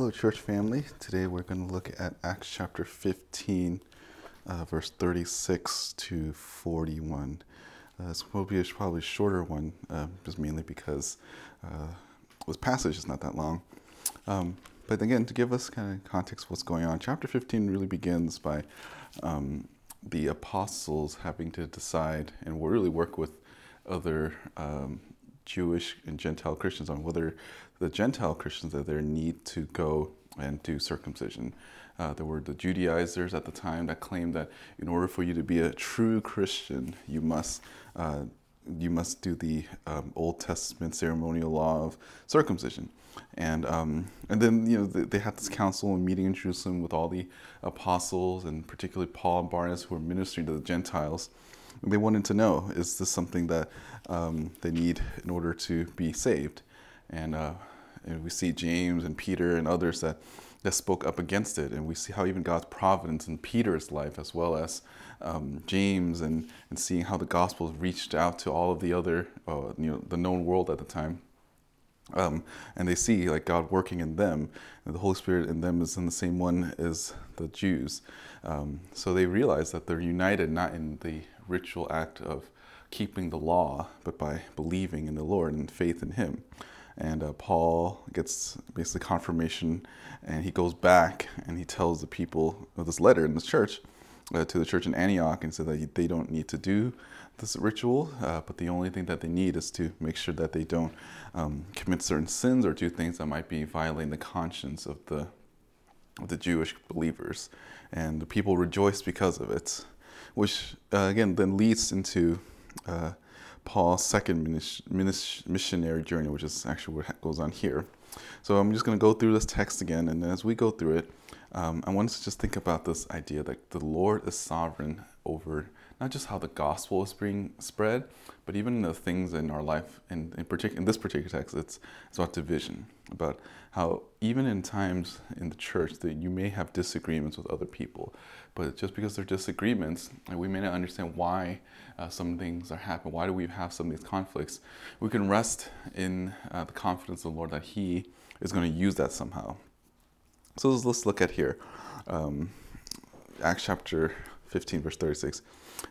Hello, church family. Today we're going to look at Acts chapter 15, uh, verse 36 to 41. Uh, this will be a probably shorter one, uh, just mainly because uh, this passage is not that long. Um, but again, to give us kind of context what's going on, chapter 15 really begins by um, the apostles having to decide and really work with other um, Jewish and Gentile Christians on whether the Gentile Christians that there need to go and do circumcision. Uh, there were the Judaizers at the time that claimed that in order for you to be a true Christian, you must uh, you must do the um, Old Testament ceremonial law of circumcision. And um, and then you know they, they, had this council and meeting in Jerusalem with all the apostles and particularly Paul and Barnabas who were ministering to the Gentiles. They wanted to know is this something that um, they need in order to be saved? And, uh, and we see James and Peter and others that that spoke up against it. And we see how even God's providence in Peter's life, as well as um, James, and, and seeing how the gospel reached out to all of the other, uh, you know, the known world at the time. Um, and they see like God working in them, and the Holy Spirit in them is in the same one as the Jews. Um, so they realize that they're united not in the ritual act of keeping the law, but by believing in the Lord and faith in Him. And uh, Paul gets basically confirmation, and he goes back and he tells the people of this letter in the church uh, to the church in Antioch and said that they don't need to do this ritual, uh, but the only thing that they need is to make sure that they don't um, commit certain sins or do things that might be violating the conscience of the of the Jewish believers, and the people rejoice because of it, which uh, again then leads into uh, Paul's second missionary journey, which is actually what goes on here. So I'm just going to go through this text again, and as we go through it, um, I want us to just think about this idea that the Lord is sovereign over not just how the gospel is being spread, but even the things in our life. In, in, particular, in this particular text, it's, it's about division, about how even in times in the church that you may have disagreements with other people, but just because they're disagreements, and we may not understand why uh, some things are happening. Why do we have some of these conflicts? We can rest in uh, the confidence of the Lord that He is going to use that somehow. So let's, let's look at here. Um, Acts chapter 15, verse 36.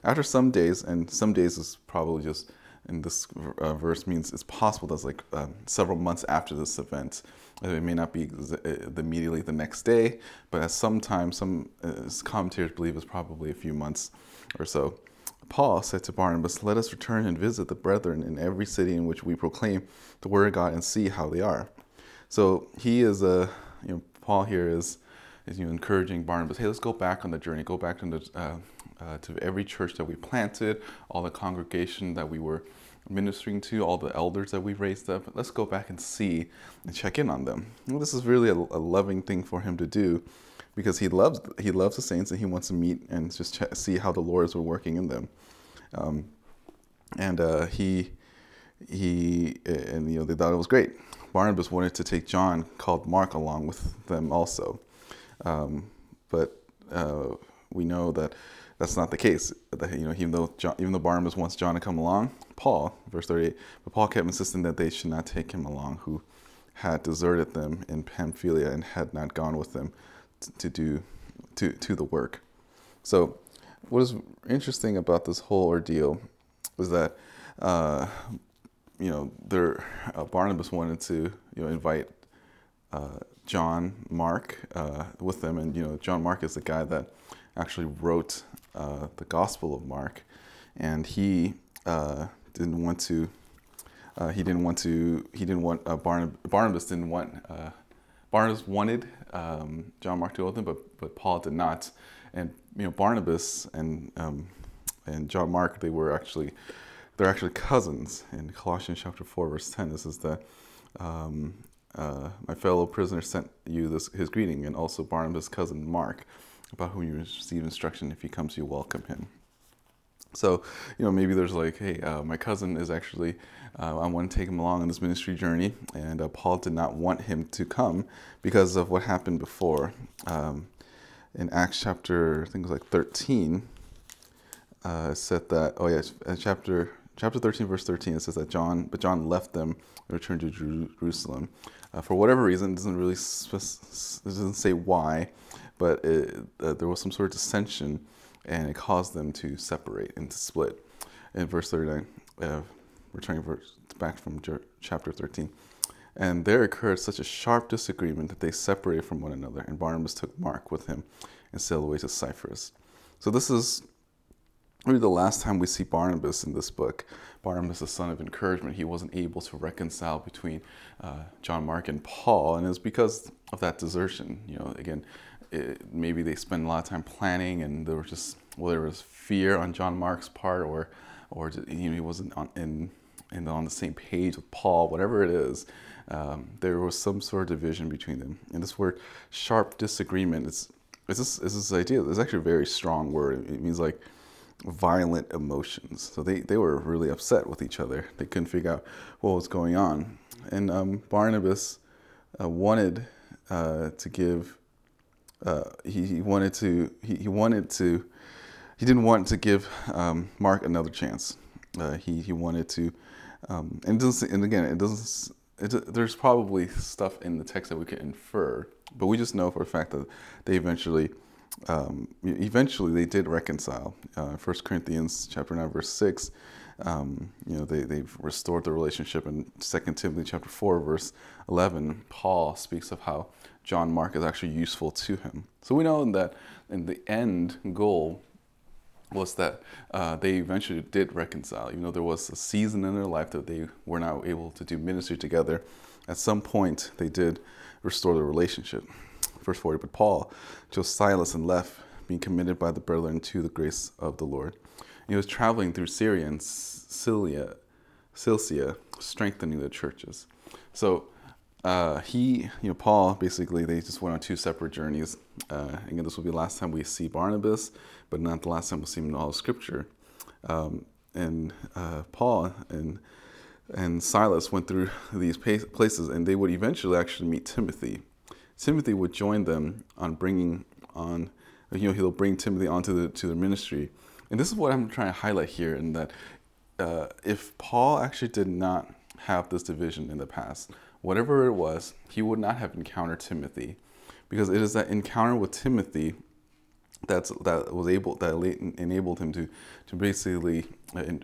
After some days, and some days is probably just in this uh, verse means it's possible that's like um, several months after this event. It may not be uh, immediately the next day, but at some time, some uh, commentators believe it's probably a few months or so. Paul said to Barnabas, Let us return and visit the brethren in every city in which we proclaim the word of God and see how they are. So he is a, you know, Paul here is, is you know, encouraging Barnabas, hey, let's go back on the journey, go back to, the, uh, uh, to every church that we planted, all the congregation that we were ministering to, all the elders that we raised up. Let's go back and see and check in on them. Well, this is really a, a loving thing for him to do because he loves he loves the saints and he wants to meet and just see how the Lords were working in them. Um, and uh, he he and you know they thought it was great. Barnabas wanted to take John, called Mark, along with them also, um, but uh, we know that that's not the case. That, you know, even though John, even though Barnabas wants John to come along, Paul, verse 38, but Paul kept insisting that they should not take him along, who had deserted them in Pamphylia and had not gone with them to do to, to the work. So, what is interesting about this whole ordeal is that uh, you know there uh, Barnabas wanted to you know invite uh, John Mark uh, with them, and you know John Mark is the guy that actually wrote uh, the Gospel of Mark, and he uh, didn't want to. he didn't want to. He didn't want Barnab- Barnabas didn't want Barnabas wanted um, John Mark to go with him, but but Paul did not. And you know Barnabas and um, and John Mark they were actually they're actually cousins. In Colossians chapter four verse ten, this is the um, uh, my fellow prisoner sent you this his greeting, and also Barnabas' cousin Mark, about whom you receive instruction. If he comes, you welcome him. So, you know, maybe there's like, hey, uh, my cousin is actually, uh, I want to take him along on this ministry journey, and uh, Paul did not want him to come because of what happened before. Um, in Acts chapter, I think it was like 13, uh, said that, oh yeah, chapter chapter 13, verse 13, it says that John, but John left them and returned to Jerusalem. Uh, for whatever reason, it doesn't really, it doesn't say why, but it, uh, there was some sort of dissension and it caused them to separate and to split. In verse 39, uh, returning verse, back from chapter 13. And there occurred such a sharp disagreement that they separated from one another, and Barnabas took Mark with him and sailed away to Cyprus. So this is really the last time we see Barnabas in this book. Barnabas, the son of encouragement, he wasn't able to reconcile between uh, John Mark and Paul, and it's because of that desertion. You know, again, it, maybe they spent a lot of time planning, and there was just well, there was fear on John Mark's part, or or you know he wasn't on, in, in on the same page with Paul, whatever it is. Um, there was some sort of division between them, and this word "sharp disagreement" it's it's this, it's this idea. It's actually a very strong word. It means like violent emotions. So they, they were really upset with each other. They couldn't figure out what was going on. And um, Barnabas uh, wanted uh, to give, uh, he, he, wanted to, he, he, wanted to, he didn't want to give um, Mark another chance. Uh, he, he wanted to, um, and, doesn't, and again, it doesn't, it, there's probably stuff in the text that we could infer, but we just know for a fact that they eventually um, eventually they did reconcile. Uh, 1 Corinthians chapter 9, verse 6, um, you know, they, they've restored the relationship. In 2 Timothy chapter 4, verse 11, Paul speaks of how John Mark is actually useful to him. So we know that in the end goal was that uh, they eventually did reconcile. Even though there was a season in their life that they were not able to do ministry together, at some point they did restore the relationship verse 40. But Paul chose Silas and left, being committed by the brethren to the grace of the Lord. And he was traveling through Syria and Cilicia, Cilicia, strengthening the churches. So uh, he, you know, Paul, basically, they just went on two separate journeys. Uh, again, this will be the last time we see Barnabas, but not the last time we'll see him in all of Scripture. Um, and uh, Paul and and Silas went through these places, and they would eventually actually meet Timothy. Timothy would join them on bringing on, you know, he'll bring Timothy onto the to the ministry. And this is what I'm trying to highlight here, in that uh, if Paul actually did not have this division in the past, whatever it was, he would not have encountered Timothy, because it is that encounter with Timothy that's that was able that enabled him to to basically uh, in,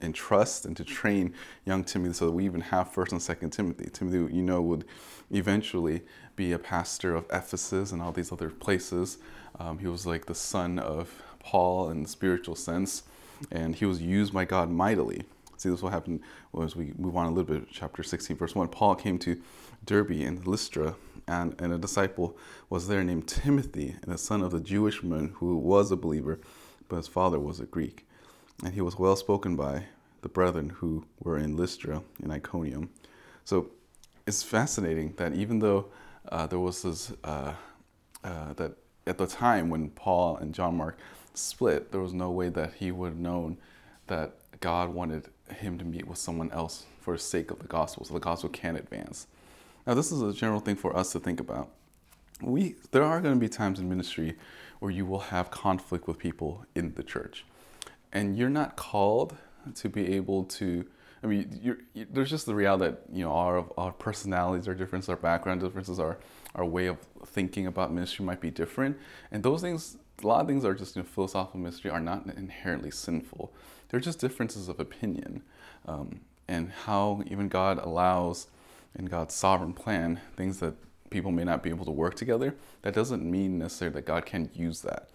in trust and to train young Timothy so that we even have first and second Timothy. Timothy, you know, would eventually be a pastor of Ephesus and all these other places. Um, he was like the son of Paul in the spiritual sense, and he was used by God mightily. See, this will happen as we move on a little bit, chapter 16, verse 1. Paul came to Derbe and Lystra, and, and a disciple was there named Timothy, and the son of the Jewish man who was a believer, but his father was a Greek and he was well spoken by the brethren who were in Lystra and Iconium. So it's fascinating that even though uh, there was this, uh, uh, that at the time when Paul and John Mark split, there was no way that he would have known that God wanted him to meet with someone else for the sake of the gospel, so the gospel can advance. Now, this is a general thing for us to think about. We, there are going to be times in ministry where you will have conflict with people in the church and you're not called to be able to I mean, you, there's just the reality that you know our our personalities are different, our background differences, our our way of thinking about ministry might be different, and those things, a lot of things are just you know, philosophical ministry are not inherently sinful. They're just differences of opinion, um, and how even God allows, in God's sovereign plan, things that people may not be able to work together. That doesn't mean necessarily that God can use that.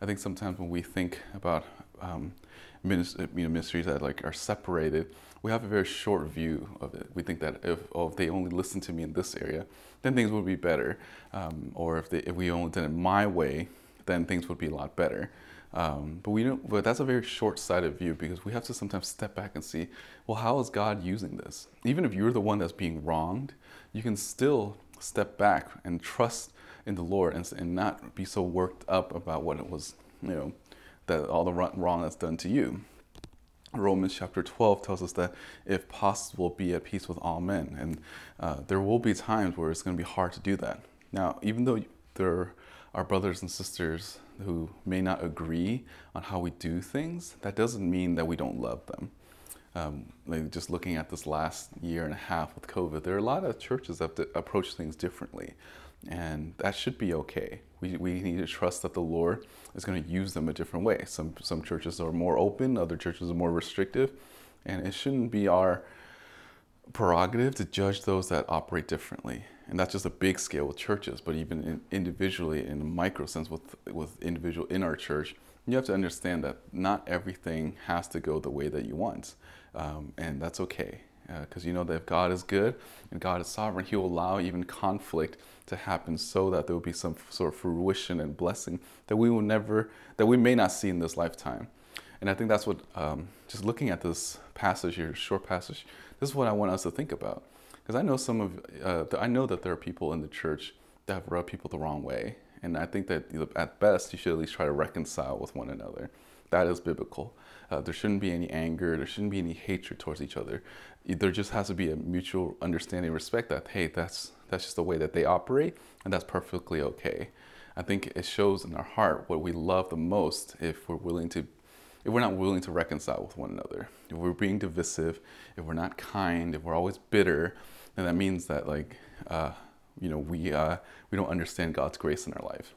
I think sometimes when we think about um, ministry, you know, ministries that like are separated, we have a very short view of it. We think that if, oh, if they only listen to me in this area, then things would be better. Um, or if, they, if we only did it my way, then things would be a lot better. Um, but we don't. But that's a very short-sighted view because we have to sometimes step back and see, well, how is God using this? Even if you're the one that's being wronged, you can still step back and trust in the Lord and, and not be so worked up about what it was, you know, that all the wrong that's done to you. Romans chapter 12 tells us that if possible, be at peace with all men. And uh, there will be times where it's going to be hard to do that. Now, even though there are brothers and sisters who may not agree on how we do things, that doesn't mean that we don't love them. Um, like just looking at this last year and a half with COVID, there are a lot of churches that approach things differently, and that should be okay. We, we need to trust that the Lord is going to use them a different way. Some some churches are more open, other churches are more restrictive, and it shouldn't be our prerogative to judge those that operate differently. And that's just a big scale with churches, but even in individually, in a micro sense, with with individual in our church, you have to understand that not everything has to go the way that you want, um, and that's okay. Because uh, you know that if God is good and God is sovereign, He will allow even conflict to happen so that there will be some sort of fruition and blessing that we will never, that we may not see in this lifetime. And I think that's what, um, just looking at this passage here, short passage, this is what I want us to think about. Because I know some of, uh, I know that there are people in the church that have rubbed people the wrong way. And I think that at best, you should at least try to reconcile with one another. That is biblical. Uh, there shouldn't be any anger. There shouldn't be any hatred towards each other. There just has to be a mutual understanding, respect that hey, that's that's just the way that they operate, and that's perfectly okay. I think it shows in our heart what we love the most if we're willing to, if we're not willing to reconcile with one another. If we're being divisive, if we're not kind, if we're always bitter, then that means that like, uh, you know, we uh, we don't understand God's grace in our life.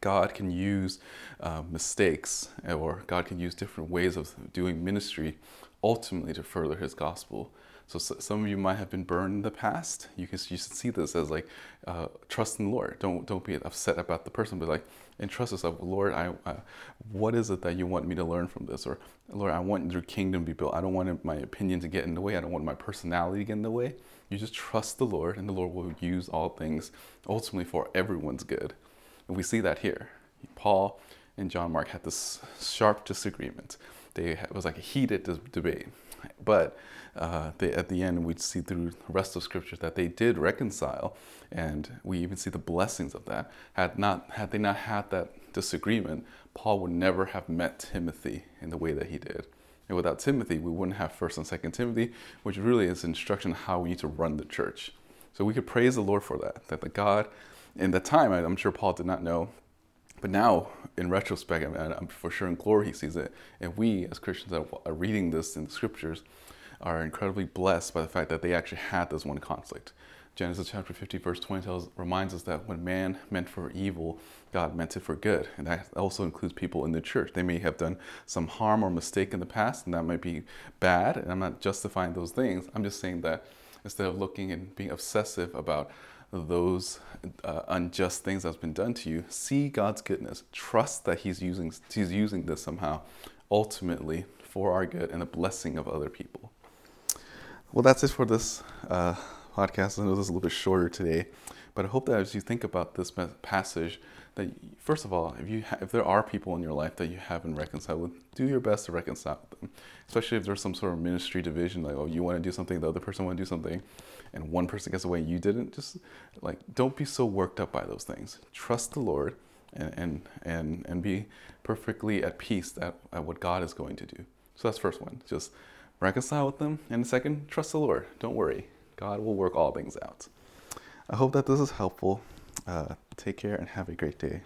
God can use uh, mistakes or God can use different ways of doing ministry ultimately to further his gospel. So, so some of you might have been burned in the past. You can you should see this as like uh, trust in the Lord. Don't don't be upset about the person, but like entrust yourself. Lord, I uh, what is it that you want me to learn from this? Or Lord, I want your kingdom to be built. I don't want my opinion to get in the way. I don't want my personality to get in the way. You just trust the Lord, and the Lord will use all things ultimately for everyone's good. And we see that here. Paul and John Mark had this sharp disagreement. They it was like a heated debate, but uh, they, at the end we see through the rest of Scripture that they did reconcile, and we even see the blessings of that. Had not had they not had that disagreement, Paul would never have met Timothy in the way that he did. And without Timothy, we wouldn't have First and Second Timothy, which really is instruction on how we need to run the church. So we could praise the Lord for that. That the God, in the time, I'm sure Paul did not know but now, in retrospect, I mean, I'm for sure in glory he sees it. And we, as Christians that are reading this in the scriptures, are incredibly blessed by the fact that they actually had this one conflict. Genesis chapter 50, verse 20 tells, reminds us that when man meant for evil, God meant it for good. And that also includes people in the church. They may have done some harm or mistake in the past, and that might be bad. And I'm not justifying those things. I'm just saying that instead of looking and being obsessive about those uh, unjust things that's been done to you, see God's goodness. Trust that He's using He's using this somehow, ultimately for our good and the blessing of other people. Well, that's it for this uh, podcast. I know this is a little bit shorter today, but I hope that as you think about this passage, that first of all, if you ha- if there are people in your life that you haven't reconciled with, do your best to reconcile with them. Especially if there's some sort of ministry division, like oh, you want to do something, the other person want to do something and one person gets away you didn't just like don't be so worked up by those things. Trust the lord and and and, and be perfectly at peace at, at what god is going to do. So that's first one. Just reconcile with them. And second trust the lord. Don't worry. God will work all things out. I hope that this is helpful uh, take care and have a great day